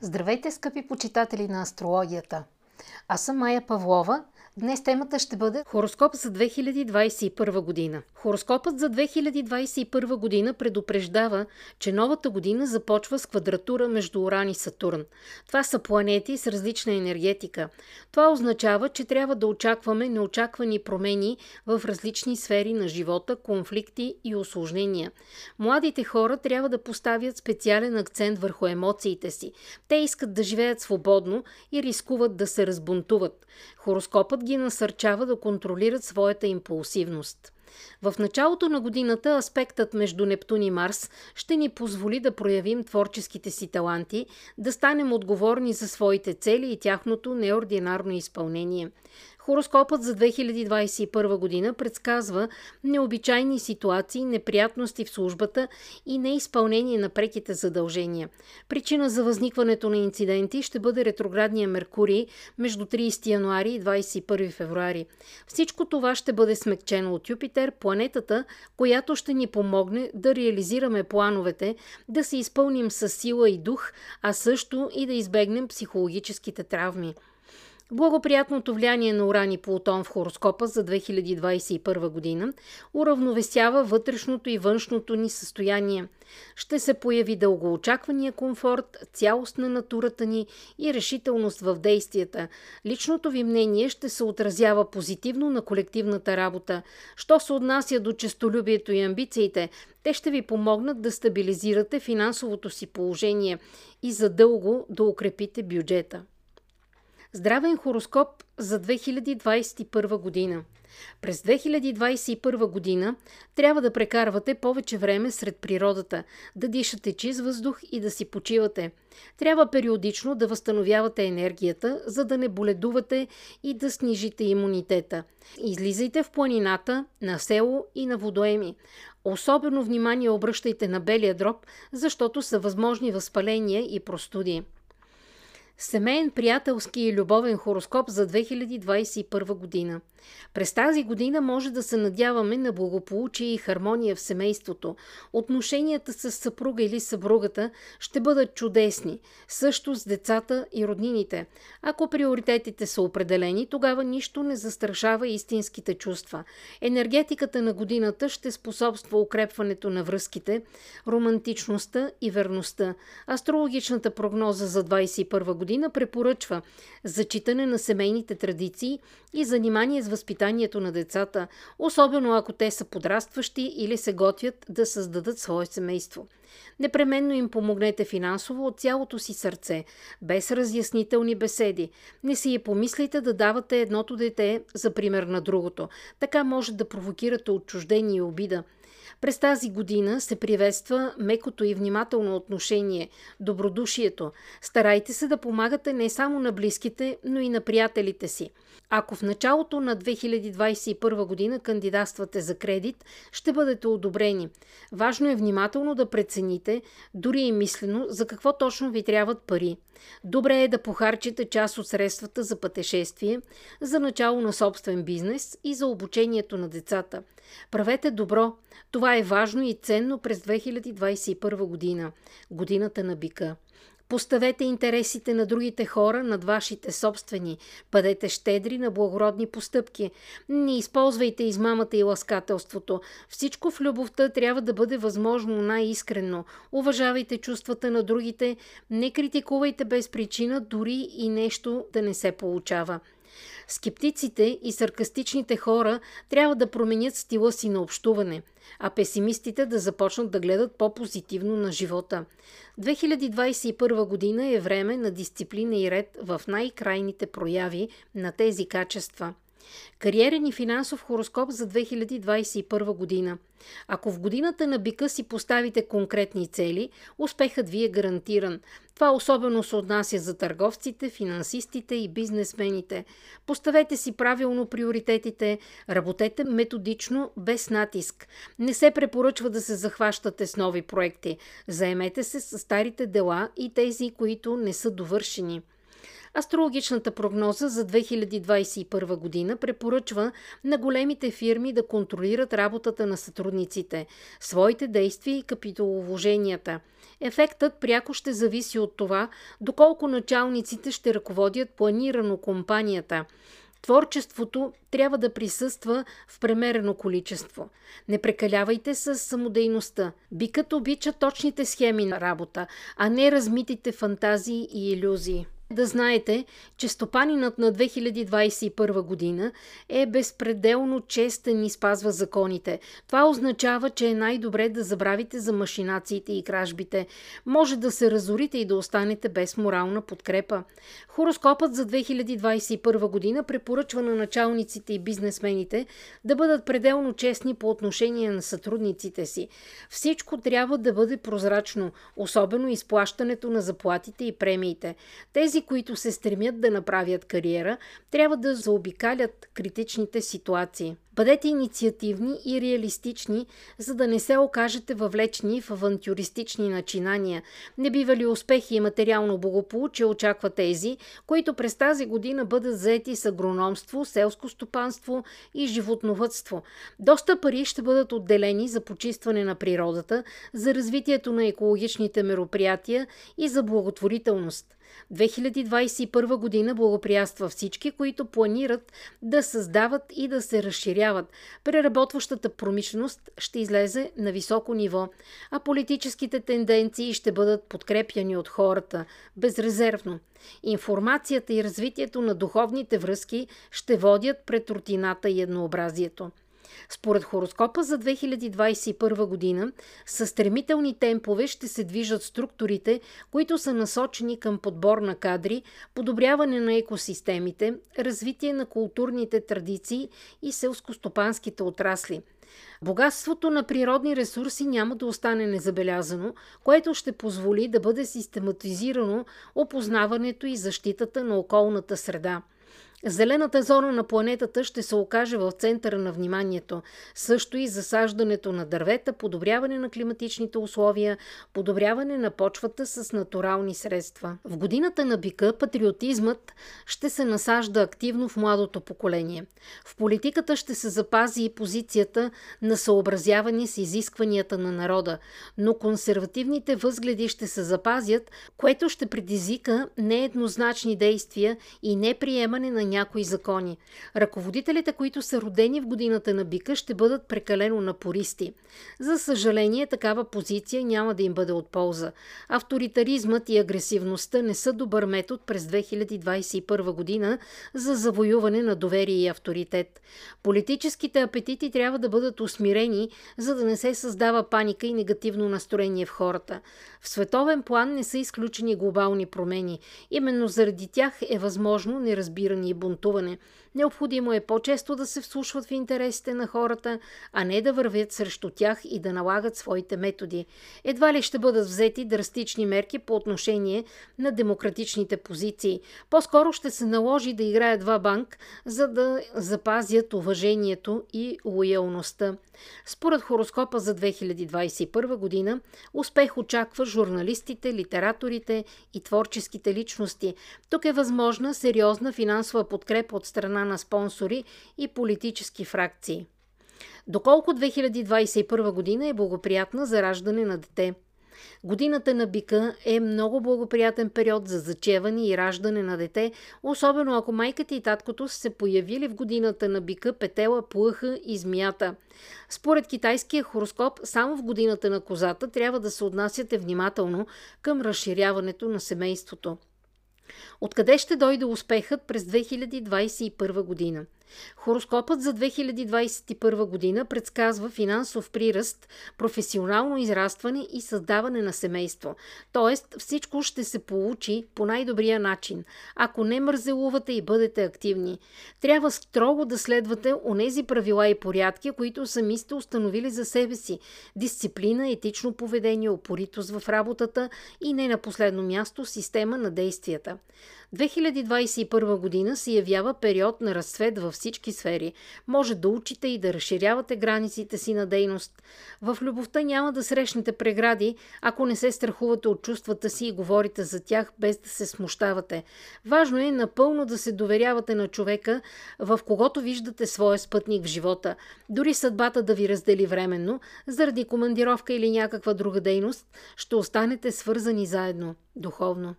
Здравейте, скъпи почитатели на астрологията! Аз съм Майя Павлова – Днес темата ще бъде Хороскоп за 2021 година. Хороскопът за 2021 година предупреждава, че новата година започва с квадратура между Уран и Сатурн. Това са планети с различна енергетика. Това означава, че трябва да очакваме неочаквани промени в различни сфери на живота, конфликти и осложнения. Младите хора трябва да поставят специален акцент върху емоциите си. Те искат да живеят свободно и рискуват да се разбунтуват. Хороскопът ги насърчава да контролират своята импулсивност. В началото на годината аспектът между Нептун и Марс ще ни позволи да проявим творческите си таланти, да станем отговорни за своите цели и тяхното неординарно изпълнение. Хороскопът за 2021 година предсказва необичайни ситуации, неприятности в службата и неизпълнение на преките задължения. Причина за възникването на инциденти ще бъде ретроградния Меркурий между 30 януари и 21 февруари. Всичко това ще бъде смекчено от Юпитер, планетата, която ще ни помогне да реализираме плановете, да се изпълним с сила и дух, а също и да избегнем психологическите травми. Благоприятното влияние на Уран и Плутон в хороскопа за 2021 година уравновесява вътрешното и външното ни състояние. Ще се появи дългоочаквания комфорт, цялост на натурата ни и решителност в действията. Личното ви мнение ще се отразява позитивно на колективната работа. Що се отнася до честолюбието и амбициите, те ще ви помогнат да стабилизирате финансовото си положение и задълго да укрепите бюджета. Здравен хороскоп за 2021 година. През 2021 година трябва да прекарвате повече време сред природата, да дишате чист въздух и да си почивате. Трябва периодично да възстановявате енергията, за да не боледувате и да снижите имунитета. Излизайте в планината, на село и на водоеми. Особено внимание обръщайте на белия дроб, защото са възможни възпаления и простуди. Семейен, приятелски и любовен хороскоп за 2021 година. През тази година може да се надяваме на благополучие и хармония в семейството. Отношенията с съпруга или съпругата ще бъдат чудесни, също с децата и роднините. Ако приоритетите са определени, тогава нищо не застрашава истинските чувства. Енергетиката на годината ще способства укрепването на връзките, романтичността и верността. Астрологичната прогноза за 2021 година препоръчва зачитане на семейните традиции и занимание с възпитанието на децата, особено ако те са подрастващи или се готвят да създадат свое семейство. Непременно им помогнете финансово от цялото си сърце, без разяснителни беседи. Не си и помислите да давате едното дете за пример на другото. Така може да провокирате отчуждение и обида. През тази година се приветства мекото и внимателно отношение, добродушието. Старайте се да помагате не само на близките, но и на приятелите си. Ако в началото на 2021 година кандидатствате за кредит, ще бъдете одобрени. Важно е внимателно да прецените, дори и мислено, за какво точно ви трябват пари. Добре е да похарчите част от средствата за пътешествие, за начало на собствен бизнес и за обучението на децата. Правете добро. Това е важно и ценно през 2021 година, годината на бика. Поставете интересите на другите хора над вашите собствени. Бъдете щедри на благородни постъпки. Не използвайте измамата и ласкателството. Всичко в любовта трябва да бъде възможно най-искрено. Уважавайте чувствата на другите. Не критикувайте без причина, дори и нещо да не се получава. Скептиците и саркастичните хора трябва да променят стила си на общуване, а песимистите да започнат да гледат по-позитивно на живота. 2021 година е време на дисциплина и ред в най-крайните прояви на тези качества – Кариерен и финансов хороскоп за 2021 година. Ако в годината на бика си поставите конкретни цели, успехът ви е гарантиран. Това особено се отнася за търговците, финансистите и бизнесмените. Поставете си правилно приоритетите, работете методично, без натиск. Не се препоръчва да се захващате с нови проекти. Заемете се с старите дела и тези, които не са довършени. Астрологичната прогноза за 2021 година препоръчва на големите фирми да контролират работата на сътрудниците, своите действия и капиталовложенията. Ефектът пряко ще зависи от това, доколко началниците ще ръководят планирано компанията. Творчеството трябва да присъства в премерено количество. Не прекалявайте с самодейността. Бикът обича точните схеми на работа, а не размитите фантазии и иллюзии. Да знаете, че стопанинът на 2021 година е безпределно честен и спазва законите. Това означава, че е най-добре да забравите за машинациите и кражбите. Може да се разорите и да останете без морална подкрепа. Хороскопът за 2021 година препоръчва на началниците и бизнесмените да бъдат пределно честни по отношение на сътрудниците си. Всичко трябва да бъде прозрачно, особено изплащането на заплатите и премиите. Тези тези, които се стремят да направят кариера, трябва да заобикалят критичните ситуации. Бъдете инициативни и реалистични, за да не се окажете въвлечени в авантюристични начинания. Не бива ли успехи и материално благополучие очаква тези, които през тази година бъдат заети с агрономство, селско стопанство и животновътство. Доста пари ще бъдат отделени за почистване на природата, за развитието на екологичните мероприятия и за благотворителност. 2021 година благоприятства всички, които планират да създават и да се разширяват. Преработващата промишленост ще излезе на високо ниво, а политическите тенденции ще бъдат подкрепяни от хората безрезервно. Информацията и развитието на духовните връзки ще водят пред рутината и еднообразието. Според хороскопа за 2021 година, с стремителни темпове ще се движат структурите, които са насочени към подбор на кадри, подобряване на екосистемите, развитие на културните традиции и селскостопанските отрасли. Богатството на природни ресурси няма да остане незабелязано, което ще позволи да бъде систематизирано опознаването и защитата на околната среда. Зелената зона на планетата ще се окаже в центъра на вниманието. Също и засаждането на дървета, подобряване на климатичните условия, подобряване на почвата с натурални средства. В годината на бика патриотизмът ще се насажда активно в младото поколение. В политиката ще се запази и позицията на съобразяване с изискванията на народа, но консервативните възгледи ще се запазят, което ще предизвика нееднозначни действия и неприемане на някои закони. Ръководителите, които са родени в годината на бика, ще бъдат прекалено напористи. За съжаление, такава позиция няма да им бъде от полза. Авторитаризмът и агресивността не са добър метод през 2021 година за завоюване на доверие и авторитет. Политическите апетити трябва да бъдат усмирени, за да не се създава паника и негативно настроение в хората. В световен план не са изключени глобални промени. Именно заради тях е възможно неразбиране и бунтуване. Необходимо е по-често да се вслушват в интересите на хората, а не да вървят срещу тях и да налагат своите методи. Едва ли ще бъдат взети драстични мерки по отношение на демократичните позиции. По-скоро ще се наложи да играят два банк, за да запазят уважението и лоялността. Според хороскопа за 2021 година, успех очаква журналистите, литераторите и творческите личности. Тук е възможна сериозна финансова подкрепа от страна на спонсори и политически фракции. Доколко 2021 година е благоприятна за раждане на дете – Годината на бика е много благоприятен период за зачеване и раждане на дете, особено ако майката и таткото са се появили в годината на бика, петела, плъха и змията. Според китайския хороскоп, само в годината на козата трябва да се отнасяте внимателно към разширяването на семейството. Откъде ще дойде успехът през 2021 година? Хороскопът за 2021 година предсказва финансов приръст, професионално израстване и създаване на семейство. Тоест всичко ще се получи по най-добрия начин, ако не мързелувате и бъдете активни. Трябва строго да следвате онези правила и порядки, които сами сте установили за себе си. Дисциплина, етично поведение, опоритост в работата и не на последно място система на действията. 2021 година се явява период на разцвет във всички сфери. Може да учите и да разширявате границите си на дейност. В любовта няма да срещнете прегради, ако не се страхувате от чувствата си и говорите за тях без да се смущавате. Важно е напълно да се доверявате на човека, в когото виждате своя спътник в живота. Дори съдбата да ви раздели временно, заради командировка или някаква друга дейност, ще останете свързани заедно, духовно.